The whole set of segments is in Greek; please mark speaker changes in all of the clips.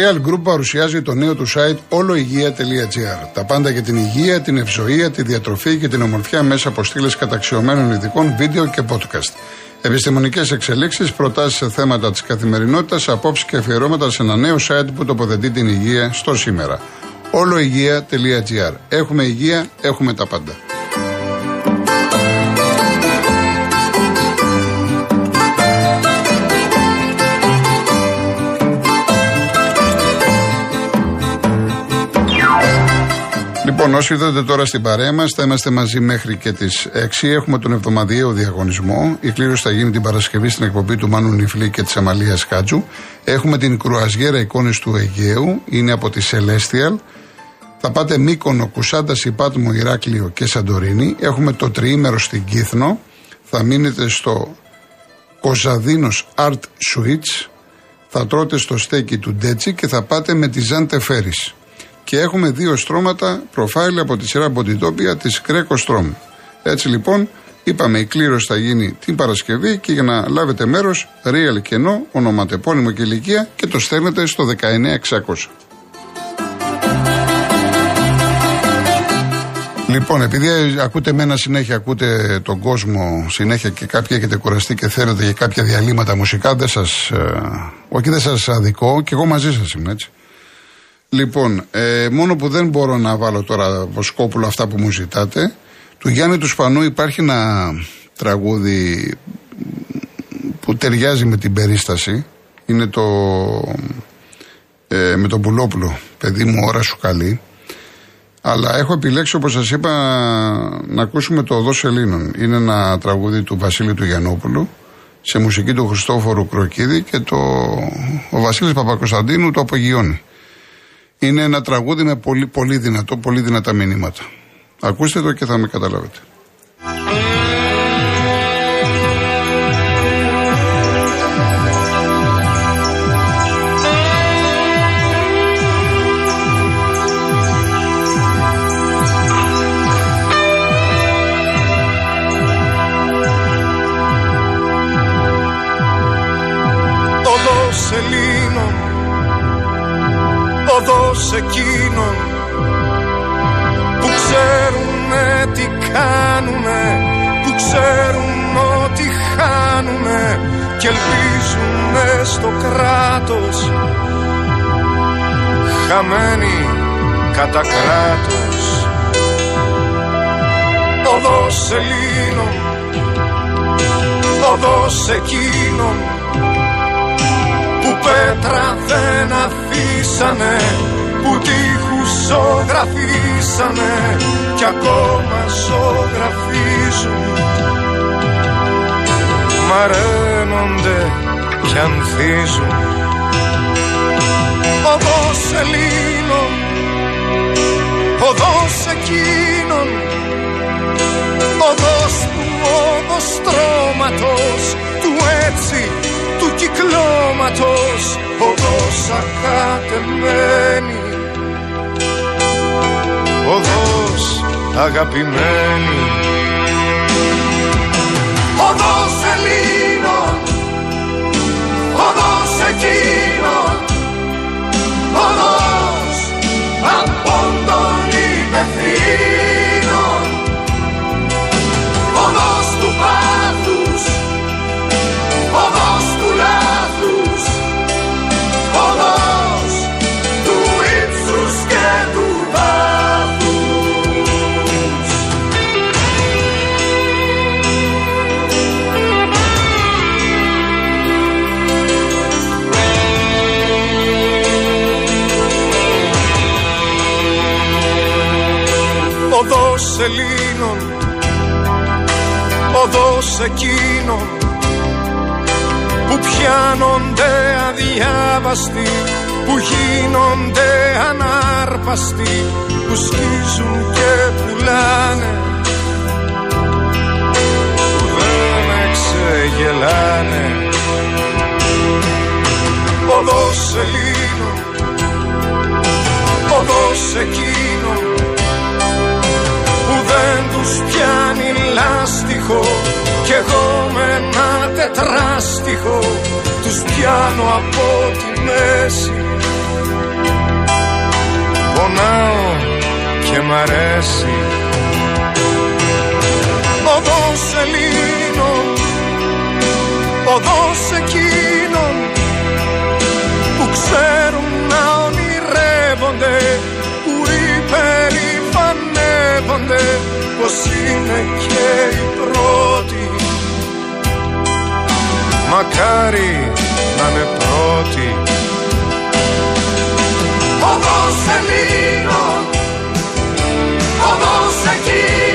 Speaker 1: Real Group παρουσιάζει το νέο του site oloigia.gr. Τα πάντα για την υγεία, την ευζοία, τη διατροφή και την ομορφιά μέσα από στήλες καταξιωμένων ειδικών βίντεο και podcast. Επιστημονικές εξελίξεις, προτάσεις σε θέματα της καθημερινότητας, απόψεις και αφιερώματα σε ένα νέο site που τοποθετεί την υγεία στο σήμερα. oloigia.gr. Έχουμε υγεία, έχουμε τα πάντα. Λοιπόν, όσοι ήρθατε τώρα στην παρέα μας, θα είμαστε μαζί μέχρι και τις 6. Έχουμε τον εβδομαδιαίο διαγωνισμό. Η κλήρωση θα γίνει την Παρασκευή στην εκπομπή του Μάνου Νιφλή και της Αμαλίας Κάτζου. Έχουμε την κρουαζιέρα εικόνες του Αιγαίου. Είναι από τη Celestial. Θα πάτε Μύκονο, Κουσάντα, Υπάτμο, Ηράκλειο και Σαντορίνη. Έχουμε το τριήμερο στην Κύθνο. Θα μείνετε στο Κοζαδίνος Art Suites. Θα τρώτε στο στέκι του Ντέτσι και θα πάτε με τη Ζάντε Φέρις και έχουμε δύο στρώματα προφάιλ από τη σειρά Μποντιτόπια της Κρέκο Στρώμ. Έτσι λοιπόν, είπαμε η κλήρωση θα γίνει την Παρασκευή και για να λάβετε μέρος, real κενό, ονοματεπώνυμο και ηλικία και το στέλνετε στο 19600. Λοιπόν, επειδή ακούτε μένα συνέχεια, ακούτε τον κόσμο συνέχεια και κάποιοι έχετε κουραστεί και θέλετε για κάποια διαλύματα μουσικά, δεν σας, ε, όχι δεν σας αδικό και εγώ μαζί σας είμαι έτσι. Λοιπόν, ε, μόνο που δεν μπορώ να βάλω τώρα βοσκόπουλο αυτά που μου ζητάτε, του Γιάννη του Σπανού υπάρχει ένα τραγούδι που ταιριάζει με την περίσταση. Είναι το ε, με τον Πουλόπουλο, παιδί μου ώρα σου καλή. Αλλά έχω επιλέξει όπως σας είπα να ακούσουμε το Οδός Ελλήνων. Είναι ένα τραγούδι του Βασίλη του Γιαννόπουλου σε μουσική του Χριστόφορου Κροκίδη και το, ο Βασίλης Παπακοσταντίνου το απογειώνει. Είναι ένα τραγούδι με πολύ, πολύ δυνατό, πολύ δυνατά μηνύματα. Ακούστε το και θα με καταλάβετε.
Speaker 2: Ελπίζουνε στο κράτος. Χαμένοι κατά κράτος. Οδός Ελλήνων οδός εκείνων που πέτρα δεν αφήσανε που τείχους ζωγραφίσανε κι ακόμα ζωγραφίζουν μαραίνονται κι ανθίζουν. Οδός Ελλήνων οδός εκείνων οδός του όδος στρώματος του έτσι του κυκλώματος οδός ακατεμένη. Οδός αγαπημένη. Οδός οδός εκείνων οδός απόντων υπευθύνων. Οδός του πάθους Ελλήνων οδός εκείνων που πιάνονται αδιάβαστοι που γίνονται ανάρπαστοι που σκίζουν και πουλάνε. Που δεν εξεγελάνε. Οδός Ελλήνων οδός εκείνων που δεν τους πιάνει λάστιχο. Κι εγώ με ένα τετράστιχο τους πιάνω από τη μέση. Πονάω και μ' αρέσει. Οδός Ελλήνων Οδός εκείνων Που ξέρουν να ονειρεύονται Που υπερηφανεύονται Πως είναι και οι πρώτοι Μακάρι να είναι πρώτοι Οδός Ελλήνων Οδός εκείνων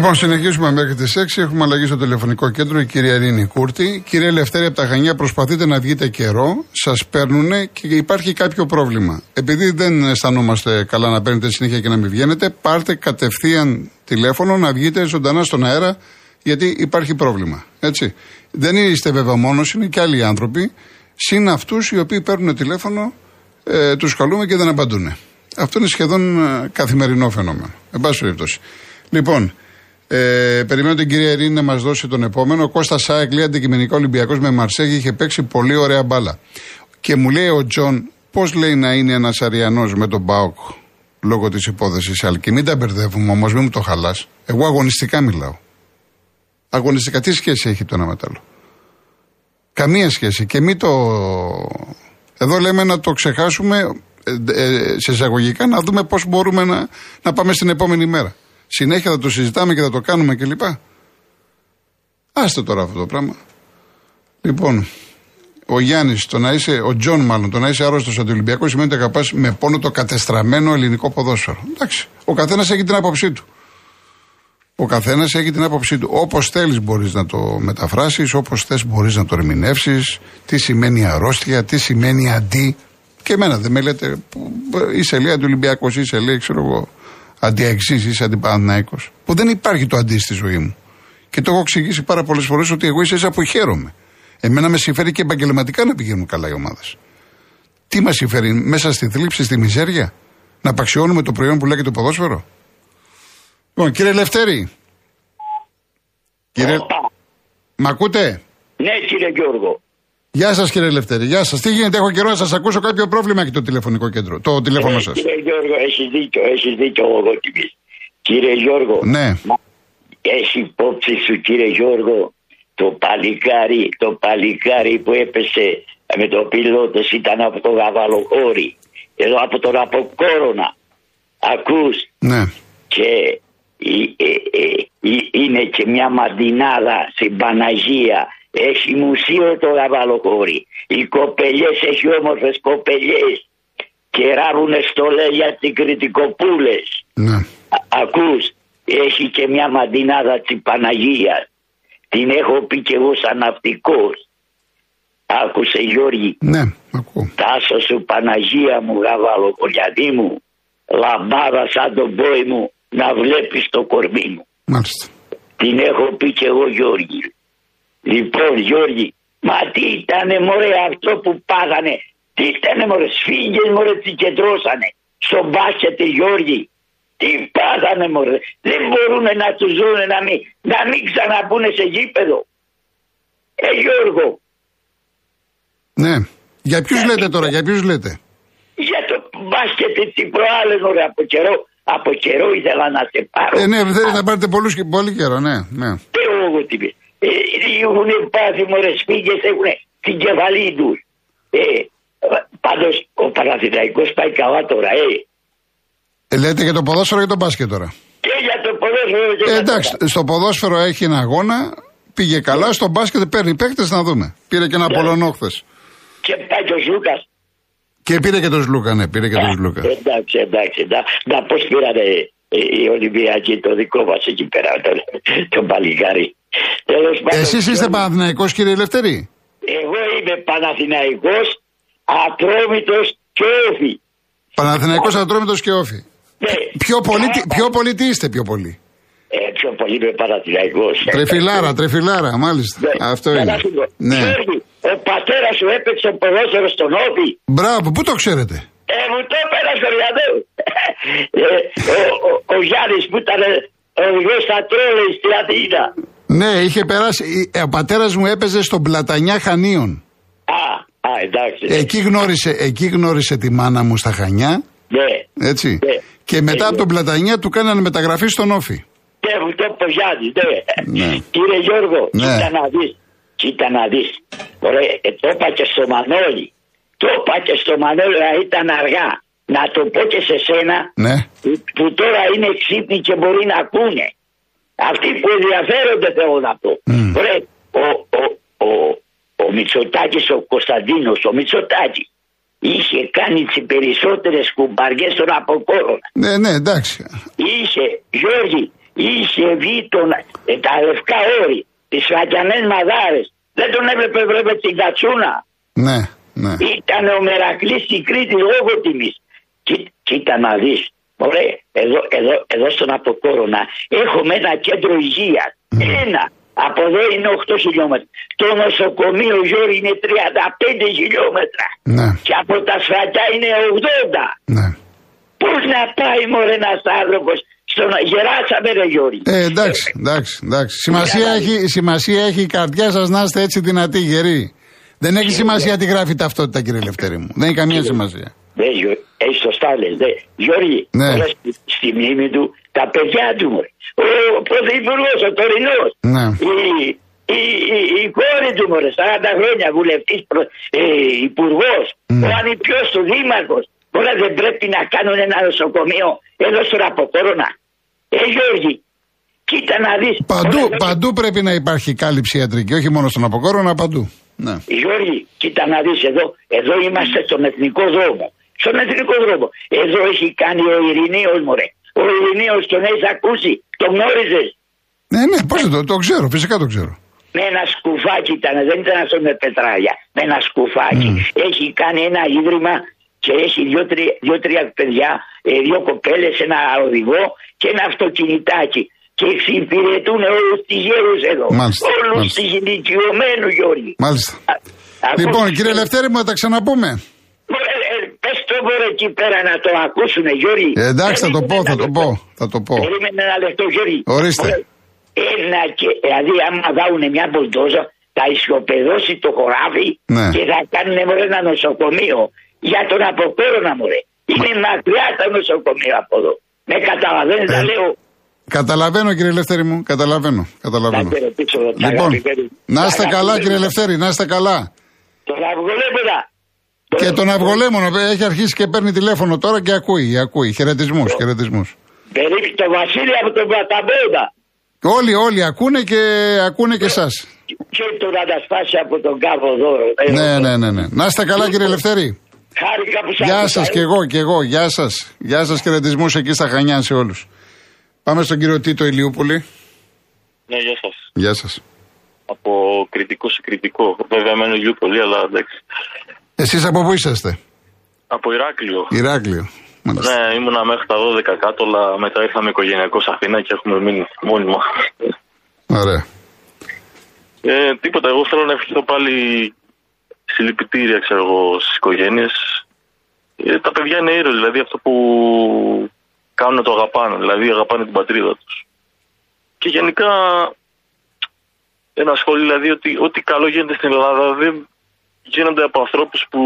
Speaker 1: Λοιπόν, συνεχίζουμε μέχρι τις 6. Έχουμε αλλαγή στο τηλεφωνικό κέντρο η κυρία Ειρήνη Κούρτη. Κυρία Ελευθέρη από τα Χανιά, προσπαθείτε να βγείτε καιρό. Σας παίρνουν και υπάρχει κάποιο πρόβλημα. Επειδή δεν αισθανόμαστε καλά να παίρνετε συνέχεια και να μην βγαίνετε, πάρτε κατευθείαν τηλέφωνο να βγείτε ζωντανά στον αέρα, γιατί υπάρχει πρόβλημα. Έτσι. Δεν είστε βέβαια μόνος, είναι και άλλοι άνθρωποι, συν αυτούς οι οποίοι παίρνουν τηλέφωνο, ε, τους καλούμε και δεν απαντούν. Αυτό είναι σχεδόν ε, καθημερινό φαινόμενο. Εν πάση περιπτώσει. Λοιπόν, ε, περιμένω την κυρία Ειρήνη να μας δώσει τον επόμενο. Ο Κώστας ΑΕΚ λέει αντικειμενικά Ολυμπιακός με Μαρσέιγ είχε παίξει πολύ ωραία μπάλα. Και μου λέει ο Τζον, πώς λέει να είναι ένας Αρειανός με τον ΠΑΟΚ λόγω της υπόθεσης Άλκη. Μην τα μπερδεύουμε όμως, μην μου το χαλάς. Εγώ αγωνιστικά μιλάω. Αγωνιστικά τι σχέση έχει το ένα με το άλλο; Καμία σχέση. Και μην το. Εδώ λέμε να το ξεχάσουμε ε, ε, σε εισαγωγικά να δούμε πώς μπορούμε να, να πάμε στην επόμενη μέρα. Συνέχεια θα το συζητάμε και θα το κάνουμε κλπ. Άστε τώρα αυτό το πράγμα. Λοιπόν, ο Γιάννης, το να είσαι, ο Τζον μάλλον, το να είσαι άρρωστος αντιολυμπιακός σημαίνει ότι αγαπάς με πόνο το κατεστραμμένο ελληνικό ποδόσφαιρο. Εντάξει. Ο καθένας έχει την άποψή του. Ο καθένας έχει την άποψή του. Όπως θέλεις μπορείς να το μεταφράσεις, όπως θες μπορείς να το ερμηνεύσεις. Τι σημαίνει αρρώστια, τι σημαίνει αντί. Και εμένα δεν με λέτε, που είσαι λέει αντιολυμπιακός, είσαι λέει, ξέρω εγώ, αντιεξής, είσαι αντιπαναναϊκό. Που δεν υπάρχει το αντί στη ζωή μου. Και το έχω εξηγήσει πάρα πολλές φορές ότι εγώ ίσα που χαίρομαι. Εμένα με συμφέρει και επαγγελματικά να πηγαίνουν καλά οι ομάδες. Τι μας συμφέρει, μέσα στη θλίψη, στη μιζέρια, να απαξιώνουμε το προϊόν που λέγεται το ποδόσφαιρο; Λοιπόν, κύριε Λευτέρη. Κύριε... Μ' ακούτε;
Speaker 3: Ναι, κύριε Γιώργο.
Speaker 1: Γεια σας κύριε Λευτέρη. Γεια σας. Τι γίνεται, έχω καιρό να σας ακούσω κάποιο πρόβλημα έχει το τηλεφωνικό κέντρο. Το τηλέφωνο
Speaker 3: Ε,
Speaker 1: σας.
Speaker 3: Κύριε Γιώργο, έχεις δίκιο, έχεις δίκιο ο Γότιμης. Κύριε Γιώργο,
Speaker 1: Ναι.
Speaker 3: έχεις υπόψη σου κύριε Γιώργο το παλικάρι, το παλικάρι που έπεσε με το πιλότος ήταν από το Γαβαλοχώρι, εδώ από τον Αποκόρονα. Ακούς;
Speaker 1: Ναι.
Speaker 3: και η- ε, ε, ε, είναι και μια μαντινάδα στην Παναγία. Έχει μουσείο το Γαβαλοχώρι. Οι κοπελιές έχει όμορφες κοπελιές και ράβουνε στολέλια την κριτικοπούλες.
Speaker 1: Ναι.
Speaker 3: Α- Ακούς, έχει και μια μαντινάδα της Παναγίας. Την έχω πει και εγώ σαν ναυτικός. Άκουσε Γιώργη,
Speaker 1: Ναι, ακούω.
Speaker 3: τάσο σου Παναγία μου γαβάλω κολλιαδί μου. Λαμπάδα σαν τον πόη μου να βλέπεις το κορμί μου.
Speaker 1: Μάλιστα.
Speaker 3: Την έχω πει και εγώ Γιώργη. Λοιπόν Γιώργη, μα τι ήτανε μωρέ αυτό που πάγανε. Τι ήτανε μωρέ, σφίγγες μωρέ τι κεντρώσανε. Στον μπάσκετ Γιώργη. Τι πάγανε μωρέ. Δεν μπορούν να τους δούνε να μην, να μην ξαναπούνε σε γήπεδο. Ε Γιώργο,
Speaker 1: Ναι. Για ποιους λέτε τώρα, για ποιους λέτε;
Speaker 3: για το μπάσκετ τι προάλλες μωρέ από καιρό. Από καιρό ήθελα να σε πάρω.
Speaker 1: Ε, ναι, θέλετε να πάρετε πολλούς, και- πολύ καιρό, ναι. ναι.
Speaker 3: Τι εγώ τι πεις. Ε, έχουν πάθει μωρέ σπίγγες, έχουν την κεφαλή τους. Ε, πάντως ο Παναθηναϊκός πάει καλά τώρα, ε.
Speaker 1: Ε, λέτε για το ποδόσφαιρο ή για το μπάσκετ τώρα;
Speaker 3: Και ποδόσφαιρο δεν
Speaker 1: Ε, εντάξει, στο ποδόσφαιρο έχει ένα αγώνα. Πήγε καλά. Στο μπάσκετ παίρνει παίκτες να δούμε. Πήρε και ένα
Speaker 3: Ναι.
Speaker 1: Πολωνό χθες.
Speaker 3: Και πάει και ο Ζούκα.
Speaker 1: Και πήρε και τον Σλούκα, ναι, πήρε και τον Σλούκα.
Speaker 3: Εντάξει, εντάξει. Να, να πώς πήρανε ε, οι Ολυμπιακοί το δικό μας εκεί πέρα, τον, τον παλικάρι. Τέλος πάντων,
Speaker 1: Εσείς είστε
Speaker 3: Γιώργη,
Speaker 1: Παναθηναϊκός κύριε Ελευθερή;
Speaker 3: Εγώ είμαι Παναθηναϊκός, Ατρόμητος και όφη.
Speaker 1: Παναθηναϊκός Ατρόμητος και Όφη.
Speaker 3: Ναι.
Speaker 1: Πιο πολύ,
Speaker 3: Α,
Speaker 1: τι- πιο πολύ τι είστε πιο πολύ;
Speaker 3: Ε, πιο πολύ είμαι Παναθηναϊκός.
Speaker 1: Τρεφιλάρα, τρεφιλάρα, μάλιστα.
Speaker 3: Ναι,
Speaker 1: Αυτό
Speaker 3: να
Speaker 1: είναι.
Speaker 3: σου πω.
Speaker 1: Ναι.
Speaker 3: Γιώργη, ο πατέρας σου έπαιξε ποδόσφαιρος στον Όφη.
Speaker 1: Μπράβο, πού το ξέρετε;
Speaker 3: Ε, μου το πέρασε ο Ριαδέου. ε, ο, ο, ο Γιάννης που ήταν οδηγός στα τρόλε στην Αθήνα.
Speaker 1: Ναι, είχε περάσει. ε, Ο πατέρας μου έπαιζε στον Πλατανιά Χανίων.
Speaker 3: Α, α, εντάξει.
Speaker 1: Εκεί γνώρισε, εκεί γνώρισε τη μάνα μου στα Χανιά.
Speaker 3: Ναι.
Speaker 1: Έτσι.
Speaker 3: Ναι.
Speaker 1: Και μετά
Speaker 3: Ε,
Speaker 1: από τον Πλατανιά του κάνανε μεταγραφή στον Όφη.
Speaker 3: Ναι, μου το είπε ο Γιάννης, ναι.
Speaker 1: Ναι.
Speaker 3: Κύριε Γιώργο,
Speaker 1: Ναι.
Speaker 3: κοίτα να δεις. Κοίτα να δεις. Ωραία, ε, το είπα και στο Μανώλη. Το είπα και στο Μανώλη, αλλά ήταν αργά. Να το πω και σε σένα,
Speaker 1: Ναι.
Speaker 3: που, που τώρα είναι ξύπνοι και μπορεί να ακούνε. Αυτοί που ενδιαφέρονται θέλω να πω.
Speaker 1: Μμ.
Speaker 3: Ωραία, ο, ο, ο, ο Μητσοτάκης, ο Κωνσταντίνος, ο Μητσοτάκης, είχε κάνει τις περισσότερες κουμπαριές των αποκόρων.
Speaker 1: Ναι, ναι, εντάξει.
Speaker 3: Είχε, Γιώργη, είχε βγει τον, ε, τα λευκά όρη, τις φακιανές μαδάρες. Δεν τον έβλεπε, βλέπε την κατσούνα.
Speaker 1: Ναι, ναι.
Speaker 3: Ήταν ο Μερακλής στην Κρήτη λόγω τιμής. Κοί- Κοίτα να δεις. Ωραία, εδώ, εδώ, εδώ στον Αποκόρονα έχουμε ένα κέντρο υγείας. Ένα. Από εδώ είναι 8 χιλιόμετρα. Το νοσοκομείο Γιώργη είναι 35 χιλιόμετρα.
Speaker 1: Ναι,
Speaker 3: Και από τα σφακιά είναι 80.
Speaker 1: ναι.
Speaker 3: Πώς να πάει μωρέ ένας άνθρωπος στον γεράσαμε ρε Γιώργη.
Speaker 1: Ε, εντάξει, εντάξει, εντάξει. Σημασία έχει, σημασία έχει η καρδιά σας να είστε έτσι δυνατοί, γεροί. Δεν έχει σημασία τι γράφει η ταυτότητα, κύριε Λευτέρη μου. Δεν έχει καμία σημασία.
Speaker 3: Ναι, Γιώ- έχει σωστά λες, ναι. Γιώργη,
Speaker 1: Ναι.
Speaker 3: τώρα στη, στη μνήμη του τα παιδιά του μωρέ. Ο πρωθυπουργός, ο τωρινός.
Speaker 1: Ναι.
Speaker 3: Η, η, η, η κόρη του μωρέ, 40 χρόνια βουλευτής, προ, ε, υπουργός.
Speaker 1: Ναι.
Speaker 3: Ο ανυπιός του δήμαρχος. Τώρα δεν πρέπει να κάνουν ένα νοσοκομείο εδώ στον Αποκόρονα. Ε, Γιώργη, κοίτα να δεις.
Speaker 1: Παντού,
Speaker 3: Τώρα,
Speaker 1: παντού πρέπει να υπάρχει κάλυψη ιατρική, όχι μόνο στον Αποκόρονα, παντού. Ναι.
Speaker 3: Γιώργη, κοίτα να δεις εδώ, εδώ είμαστε στον εθνικό δρόμο. Στον εθνικό δρόμο. Εδώ έχει κάνει ο Ειρηνίος μωρέ. Ο Ειρηνίος τον έχεις ακούσει, τον γνώριζες.
Speaker 1: Ναι, ναι, πώς δεν το, το ξέρω, φυσικά το ξέρω.
Speaker 3: Με ένα σκουφάκι ήταν, δεν ήταν αυτό με πετράλια. Με ένα σκουφάκι. Έχει κάνει ένα ίδρυμα και έχει δύο-τρία δύο, τρία παιδιά, ε, δύο κοπέλες, ένα οδηγό και ένα αυτοκινητάκι. Και εξυπηρετούν όλους τις γέρους εδώ.
Speaker 1: Μάλιστα,
Speaker 3: Όλους
Speaker 1: μάλιστα.
Speaker 3: τις ηλικιωμένους Γιώργη.
Speaker 1: Μάλιστα.
Speaker 3: Α, ακούς-
Speaker 1: Λοιπόν, κύριε Λευτέρη μου, θα τα ξαναπούμε.
Speaker 3: Μωρέ, ε, Πες το μωρέ εκεί πέρα να το ακούσουνε Γιώργη.
Speaker 1: Ε, εντάξει, θα το πω,
Speaker 3: Περίμενε
Speaker 1: θα
Speaker 3: ένα
Speaker 1: το
Speaker 3: λεπτό.
Speaker 1: πω, θα το πω.
Speaker 3: Περίμενε ένα λεπτό Γιώργη.
Speaker 1: Ορίστε.
Speaker 3: Μωρέ, Ένα και, δηλαδή άμα βάλουν μια μπουλντόζα θα ισοπεδώσει το χωράφι
Speaker 1: Ναι.
Speaker 3: και θα κάνουν μωρέ ένα νοσοκομείο για τον αποκόρονα μωρέ. Είναι μακριά το νοσοκομείο από εδώ. Με καταλαβαίνεις
Speaker 1: Ε,
Speaker 3: να λέω.
Speaker 1: Καταλαβαίνω, κύριε Λευτέρη μου, καταλαβαίνω. καταλαβαίνω.
Speaker 3: Να χαιρετήσω εδώ τα
Speaker 1: Λοιπόν,
Speaker 3: αγαπημένη-
Speaker 1: να είστε
Speaker 3: τα
Speaker 1: καλά,
Speaker 3: αγαπημένη-
Speaker 1: κύριε Λευτέρη, να είστε καλά.
Speaker 3: Τον αυγολέμονα.
Speaker 1: Και τον Αυγολέμονο ε, έχει αρχίσει και παίρνει τηλέφωνο τώρα και ακούει, ακούει. Χαιρετισμούς, χαιρετισμούς.
Speaker 3: Περίπου το Βασίλη από τον Παταμπόντα.
Speaker 1: Όλοι, όλοι ακούνε και ακούνε και εσάς.
Speaker 3: Και τον αντασπάσει από τον κάβο δώρο. Ε,
Speaker 1: Ναι, ναι, ναι, ναι. Να είστε καλά, κύριε Λευτέρη.
Speaker 3: Χάρηκα που σας
Speaker 1: Γεια
Speaker 3: άκουσα,
Speaker 1: σας
Speaker 3: ε.
Speaker 1: και εγώ, και εγώ. Γεια σας. Γεια σας, χαιρετισμούς εκεί στα Χανιά σε όλους. Πάμε στον κύριο Τίτο Ηλιούπολη.
Speaker 4: Ναι, γεια σας.
Speaker 1: Γεια σας.
Speaker 4: Από κριτικό σε κριτικό. Βέβαια, μένω γιου πολύ, αλλά εντάξει.
Speaker 1: Εσείς από πού είσαστε,
Speaker 4: Από Ηράκλειο.
Speaker 1: Ηράκλειο. Μάλιστα.
Speaker 4: Ναι, ήμουνα μέχρι τα 12 κάτω, αλλά μετά ήρθαμε οικογενειακό Αθήνα και έχουμε μείνει μόνιμα.
Speaker 1: Ωραία.
Speaker 4: Ε, τίποτα, εγώ θέλω να ευχηθώ πάλι συλληπιτήρια, ξέρω εγώ, στις οικογένειες. Ε, τα παιδιά είναι ήρωες, δηλαδή αυτό που κάνουν το αγαπάνε, δηλαδή αγαπάνε την πατρίδα τους. Και γενικά ένα σχόλιο δηλαδή ότι ό,τι καλό γίνεται στην Ελλάδα δεν γίνονται από ανθρώπους που,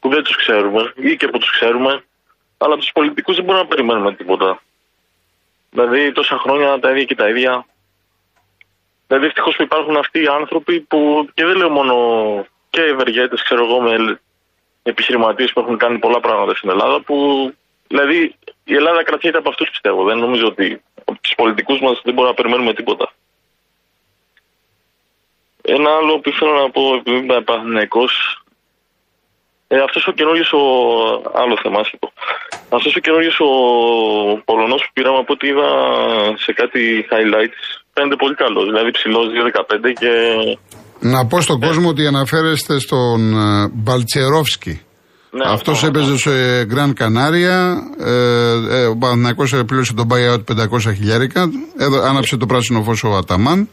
Speaker 4: που δεν τους ξέρουμε ή και που τους ξέρουμε, αλλά από τους πολιτικούς δεν μπορούμε να περιμένουμε τίποτα. Δηλαδή τόσα χρόνια τα ίδια και τα ίδια. Δηλαδή ευτυχώ που υπάρχουν αυτοί οι άνθρωποι που και δεν λέω μόνο και ευεργέτες, ξέρω εγώ, με επιχειρηματίες που έχουν κάνει πολλά πράγματα στην Ελλάδα που δηλαδή η Ελλάδα κρατιέται από αυτούς πιστεύω. Δεν νομίζω ότι από τους πολιτικούς μας δεν μπορούμε να περιμένουμε τίποτα. Ένα άλλο που ήθελα να πω, επειδή είμαι Παναθυναϊκό, ε, αυτός ο καινούριο ο. Άλλο θέμα, πω. Αυτός ο καινούριο ο Πολωνός που πήραμε από ό,τι είδα σε κάτι highlights φαίνεται πολύ καλός. Δηλαδή ψηλός 2-15 και.
Speaker 1: Να πω στον κόσμο ότι αναφέρεστε στον ε, Μπαλτσερόφσκι.
Speaker 4: Ναι,
Speaker 1: Αυτός
Speaker 4: αυτό,
Speaker 1: έπαιζε σε Γκραν Κανάρια. Ε, ε, ο Παναθυναϊκό πλήρωσε τον buyout 500 χιλιάρικα. Έδω, άναψε το πράσινο φως ο Αταμάν.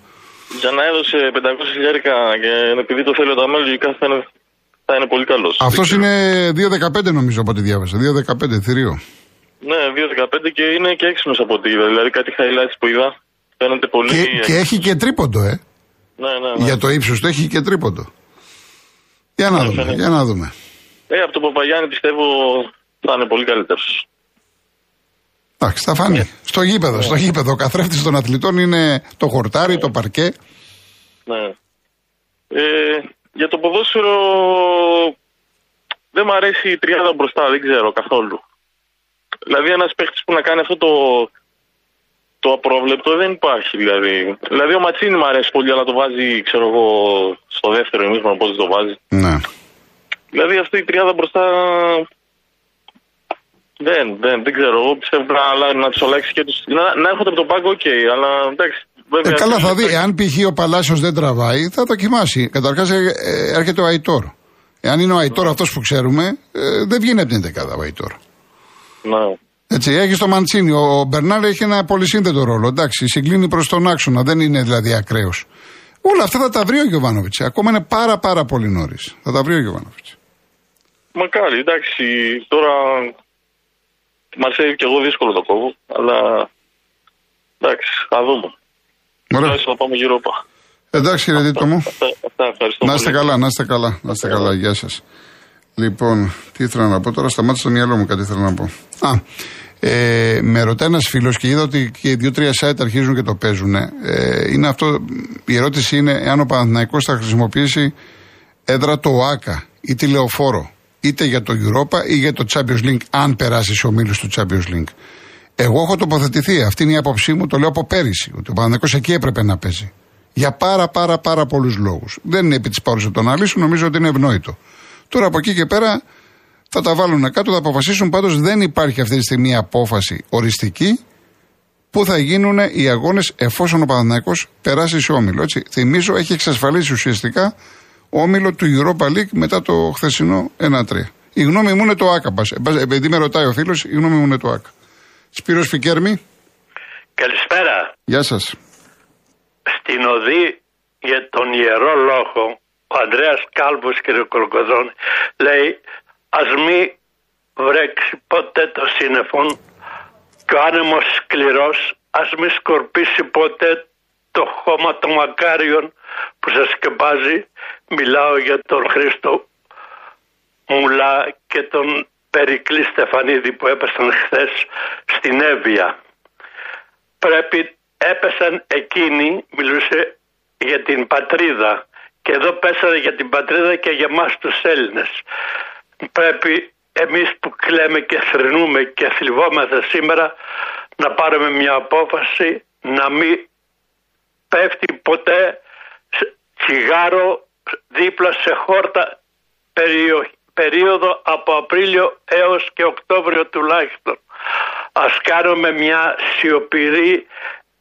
Speaker 4: Για να έδωσε 500 χιλιάρικα και επειδή το θέλει ο Ταμέλ, λογικά θα είναι, θα είναι πολύ καλός.
Speaker 1: Αυτός είναι 2-15 νομίζω από ό,τι διάβασα. 2-15 θηρίο.
Speaker 4: Ναι, 2-15 και είναι και έξυπνος από ό,τι είδα. Δηλαδή κάτι highlights που είδα φαίνεται πολύ.
Speaker 1: Και, και έχει και τρίποντο, ε.
Speaker 4: Ναι, ναι, ναι.
Speaker 1: Για το ύψος του έχει και τρίποντο. Για να δούμε, για να δούμε.
Speaker 4: Ε, από τον Παπαγιάννη πιστεύω θα είναι πολύ καλύτερος.
Speaker 1: Εντάξει, θα φανεί. Στο γήπεδο, στο γήπεδο. Ο καθρέφτης των αθλητών είναι το χορτάρι, το παρκέ.
Speaker 4: Ναι. Ε, για το ποδόσφαιρο δεν μου αρέσει η τριάδα μπροστά, δεν ξέρω καθόλου. Δηλαδή ένας παίχτης που να κάνει αυτό το, το απρόβλεπτο δεν υπάρχει δηλαδή. Δηλαδή ο Ματσίνη μου αρέσει πολύ, αλλά το βάζει, ξέρω εγώ, στο δεύτερο ημίχρονο πότε το βάζει.
Speaker 1: Ναι.
Speaker 4: Δηλαδή αυτή η τριάδα μπροστά δεν, δεν, δεν ξέρω. Εγώ πιστεύω να, αλλα- να τους αλλάξει και του. Να, να έρχονται από τον πάγκο, οκ, αλλά εντάξει.
Speaker 1: Ε,
Speaker 4: Βέβαια,
Speaker 1: καλά, θα δει. Εάν π.χ. ο Παλάσιος δεν τραβάει, θα δοκιμάσει. Καταρχάς έρχεται ο Αϊτόρ. Εάν είναι ο Αϊτόρ αυτός που ξέρουμε, ε, δεν βγαίνει από την δεκάδα ο Αϊτόρ.
Speaker 4: Ναι.
Speaker 1: Έτσι, έχει το Μαντσίνη. Ο Μπερνάρ έχει ένα πολυσύνθετο ρόλο. Εντάξει, συγκλίνει προς τον άξονα, δεν είναι δηλαδή ακραίος. Όλα αυτά θα τα βρει ο Γιωβάνοβιτς. Ακόμα είναι πάρα πάρα πολύ νωρίς. Θα τα βρει ο Γιωβάνοβιτς.
Speaker 4: Μακάρι, εντάξει, τώρα Μαρσέη και εγώ δύσκολο το κόβω, αλλά εντάξει, θα δούμε.
Speaker 1: Ωραία.
Speaker 4: Τουλάχιστον θα πάμε γύρω πά.
Speaker 1: Εντάξει, κύριε Δίτο μου.
Speaker 4: Αυτά, αυτά, ευχαριστώ
Speaker 1: Να είστε
Speaker 4: πολύ.
Speaker 1: καλά, να είστε καλά. Να είστε καλά, γεια σας. Λοιπόν, τι ήθελα να πω τώρα, σταμάτησα στο μυαλό μου κάτι ήθελα να πω. Α, ε, με ρωτάει ένας φίλος και είδα ότι και δύο-τρία site αρχίζουν και το παίζουν. Ε, είναι αυτό, η ερώτηση είναι εάν ο Παναθηναϊκός θα χρησιμοποιήσει έδρα το ΟΑΚΑ ή τη Λεωφόρο, είτε για το Europa ή για το Champions League, αν περάσεις σε ομίλου του Champions League. Εγώ έχω τοποθετηθεί, αυτή είναι η άποψή μου, το λέω από πέρυσι, ότι ο Παναθηναϊκός εκεί έπρεπε να παίζει. Για πάρα πάρα πάρα πολλούς λόγους. Δεν είναι επί της παρούσα των αναλύσεων, νομίζω ότι είναι ευνόητο. Τώρα από εκεί και πέρα θα τα βάλουν κάτω, θα αποφασίσουν. Πάντως δεν υπάρχει αυτή τη στιγμή απόφαση οριστική που θα γίνουν οι αγώνες εφόσον ο Παναθηναϊκός περάσει σε όμιλο. Έτσι. Θυμίζω έχει εξασφαλίσει ουσιαστικά όμιλο του Europa League μετά το χθεσινό 1-3. Η γνώμη μου είναι το ΑΚΑ. πας. Ε, πας, Επειδή με ρωτάει ο φίλος, η γνώμη μου είναι το ΑΚΑ. Σπύρος Φικέρμη,
Speaker 5: Καλησπέρα.
Speaker 1: γεια σας.
Speaker 5: Στην οδή για τον Ιερό Λόγο, ο Ανδρέας Κάλβος και ο Κολοκοδρών λέει ας μη βρέξει ποτέ το σύννεφον και ο άνεμος σκληρός ας μη σκορπίσει ποτέ το χώμα των μακάριων που σας σκεπάζει. Μιλάω για τον Χρήστο Μουλά και τον Περικλή Στεφανίδη που έπεσαν χθες στην Εύβοια πρέπει έπεσαν εκείνοι, μιλούσε για την πατρίδα και εδώ πέσανε για την πατρίδα και για μας τους Έλληνες. Πρέπει εμείς που κλαίμε και θρυνούμε και θλιβόμαστε σήμερα να πάρουμε μια απόφαση να μην πέφτει ποτέ σ- τσιγάρο δίπλα σε χόρτα περίοδο, περίοδο από Απρίλιο έως και Οκτώβριο τουλάχιστον. Ας κάνουμε μια σιωπηρή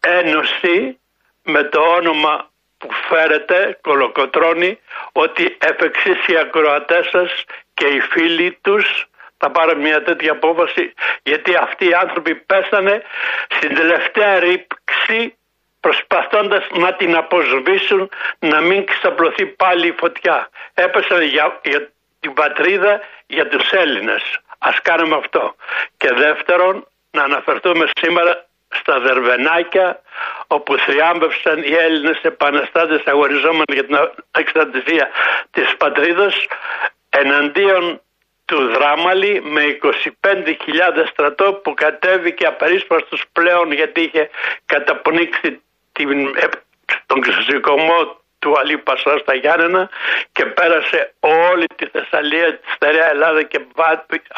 Speaker 5: ένωση με το όνομα που φέρετε, Κολοκοτρώνη, ότι εφ' εξής οι ακροατές σας και οι φίλοι τους θα πάρουν μια τέτοια απόφαση γιατί αυτοί οι άνθρωποι πέσανε στην τελευταία ρήψη προσπαθώντας να την αποσβήσουν να μην ξαπλωθεί πάλι η φωτιά. Έπεσαν για, για την πατρίδα, για τους Έλληνες. Ας κάνουμε αυτό. Και δεύτερον, να αναφερθούμε σήμερα στα Δερβενάκια όπου θριάμβευσαν οι Έλληνες επαναστάτες αγοριζόμενοι για την εξαρτησία της πατρίδας εναντίον του Δράμαλη με 25.000 στρατό που κατέβηκε απερίσπαστος πλέον γιατί είχε καταπνίξει την, ε, τον ξεσηκωμό του του Αλή Πασά στα Γιάννενα και πέρασε όλη τη Θεσσαλία, τη στερεά Ελλάδα και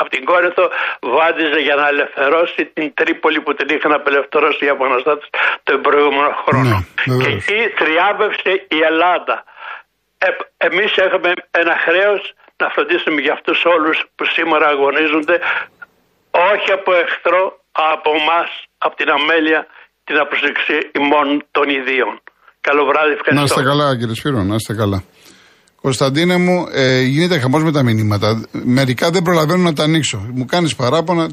Speaker 5: από την Κόρεθο βάδιζε για να ελευθερώσει την Τρίπολη που την είχαν απελευθερώσει οι Απαναστάτες τον προηγούμενο χρόνο.
Speaker 1: Ναι,
Speaker 5: και εκεί τριάβευσε η Ελλάδα. Ε, εμείς έχουμε ένα χρέος να φροντίσουμε για αυτούς όλους που σήμερα αγωνίζονται όχι από εχθρό, από εμά, από την αμέλεια, την απροσεξία ημών των ιδίων. Καλό βράδυ, ευχαριστώ.
Speaker 1: Να είστε καλά, κύριε Σπύρο, να είστε καλά. Κωνσταντίνε μου, ε, γίνεται χαμός με τα μηνύματα. Μερικά δεν προλαβαίνω να τα ανοίξω. Μου κάνεις παράπονα.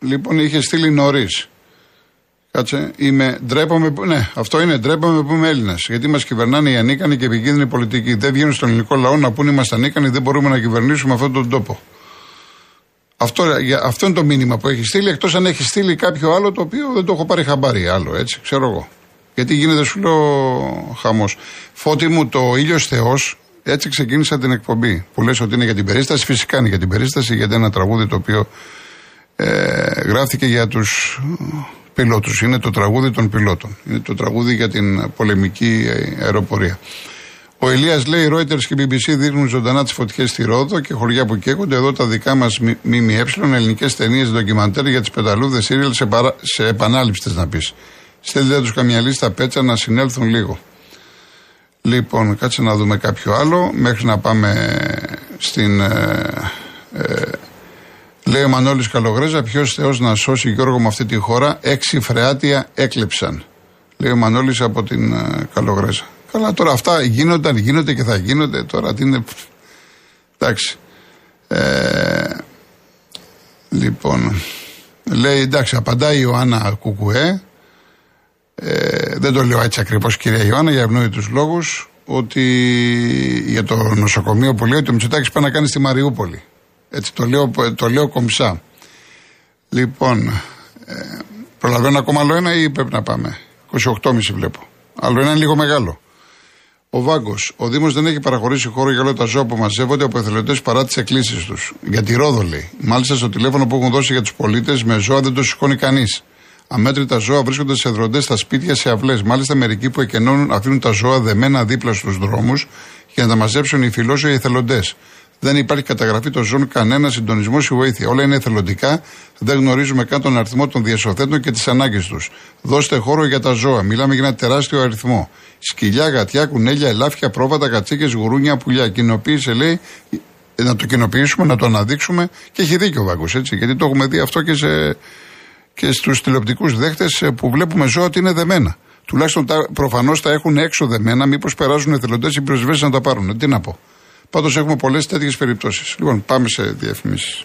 Speaker 1: Λοιπόν, είχε στείλει νωρίς. Κάτσε, είμαι, ντρέπομαι, ναι, αυτό είναι, ντρέπομαι που είμαι Έλληνας. Γιατί μας κυβερνάνε οι ανίκανοι και επικίνδυνοι πολιτικοί. Δεν βγαίνουν στον ελληνικό λαό να πούνε είμαστε ανίκανοι, δεν μπορούμε να κυβερνήσουμε αυτόν τον τόπο. Αυτό, αυτό είναι το μήνυμα που έχεις στείλει, εκτός αν έχεις στείλει κάποιο άλλο το οποίο δεν το έχω πάρει χαμπάρι άλλο, έτσι, ξέρω εγώ. Γιατί γίνεται σου λέω χαμός. Φώτη μου, το ήλιος Θεός, έτσι ξεκίνησα την εκπομπή. Που λες ότι είναι για την περίσταση, φυσικά είναι για την περίσταση, γιατί ένα τραγούδι το οποίο ε, γράφτηκε για τους πιλότους. Είναι το τραγούδι των πιλότων. Είναι το τραγούδι για την πολεμική αεροπορία. Ο Ελία λέει: Reuters και BBC δείχνουν ζωντανά τις φωτιές στη Ρόδο και χωριά που καίγονται. Εδώ τα δικά μας ΜΜΕ, ελληνικές ταινίες, ντοκιμαντέρ για τις πεταλούδες σύριαλ σε, παρα... σε επανάληψη, να πεις. Στέλνετε τους καμιά λίστα πέτσα να συνέλθουν λίγο. Λοιπόν, κάτσε να δούμε κάποιο άλλο μέχρι να πάμε στην. Ε, ε, λέει ο Μανώλης Καλογρέζα: Ποιος Θεός να σώσει Γιώργο με αυτή τη χώρα. Έξι φρεάτια έκλεψαν. Λέει ο Μανώλης από την ε, Καλογρέζα. Καλά, τώρα αυτά γίνονταν, γίνονται και θα γίνονται. Τώρα τι είναι. Εντάξει. Ε, λοιπόν, λέει εντάξει, απαντάει η Ιωάννα Κουκουέ. Ε, δεν το λέω έτσι ακριβώς, κυρία Ιωάννα, για ευνόητους λόγους. Ότι για το νοσοκομείο που λέει ότι ο Μητσοτάκης πάει να κάνει στη Μαριούπολη. Έτσι το λέω, το λέω κομψά. Λοιπόν, ε, προλαβαίνω ακόμα άλλο ένα ή πρέπει να πάμε; 28,5 βλέπω. Άλλο ένα είναι λίγο μεγάλο. Ο Βάγκος. Ο Δήμος δεν έχει παραχωρήσει χώρο για όλα τα ζώα που μαζεύονται από εθελοντές παρά τις εκκλήσεις τους. Για τη Ρόδο λέει. Μάλιστα στο τηλέφωνο που έχουν δώσει για τους πολίτες με ζώα δεν το σηκώνει κανείς. Αμέτρητα ζώα βρίσκονται σε δροντές στα σπίτια, σε αυλές. Μάλιστα μερικοί που εκενώνουν αφήνουν τα ζώα δεμένα δίπλα στους δρόμους για να τα μαζέψουν οι φιλόσοφοι εθελοντές. Δεν υπάρχει καταγραφή των ζώων, κανένα συντονισμό ή βοήθεια. Όλα είναι εθελοντικά. Δεν γνωρίζουμε καν τον αριθμό των διασωθέντων και τις ανάγκες τους. Δώστε χώρο για τα ζώα. Μιλάμε για ένα τεράστιο αριθμό. Σκυλιά, γατιά, κουνέλια, ελάφια, πρόβατα, κατσίκες, γουρούνια, πουλιά. Κοινοποίησε λέει να το κοινοποιήσουμε, να το αναδείξουμε και έχει δίκιο ο Βάγκος έτσι. Γιατί το έχουμε δει αυτό και, σε, και στους τηλεοπτικούς δέχτες ε, που βλέπουμε ζώα ότι είναι δεμένα. Τουλάχιστον προφανώς τα έχουν έξω δεμένα, μήπως περάσουν εθελοντές ή πυροσβέστες να τα πάρουν. Τι να πω. Πάντως έχουμε πολλές τέτοιες περιπτώσεις. Λοιπόν, πάμε σε διαφημίσεις.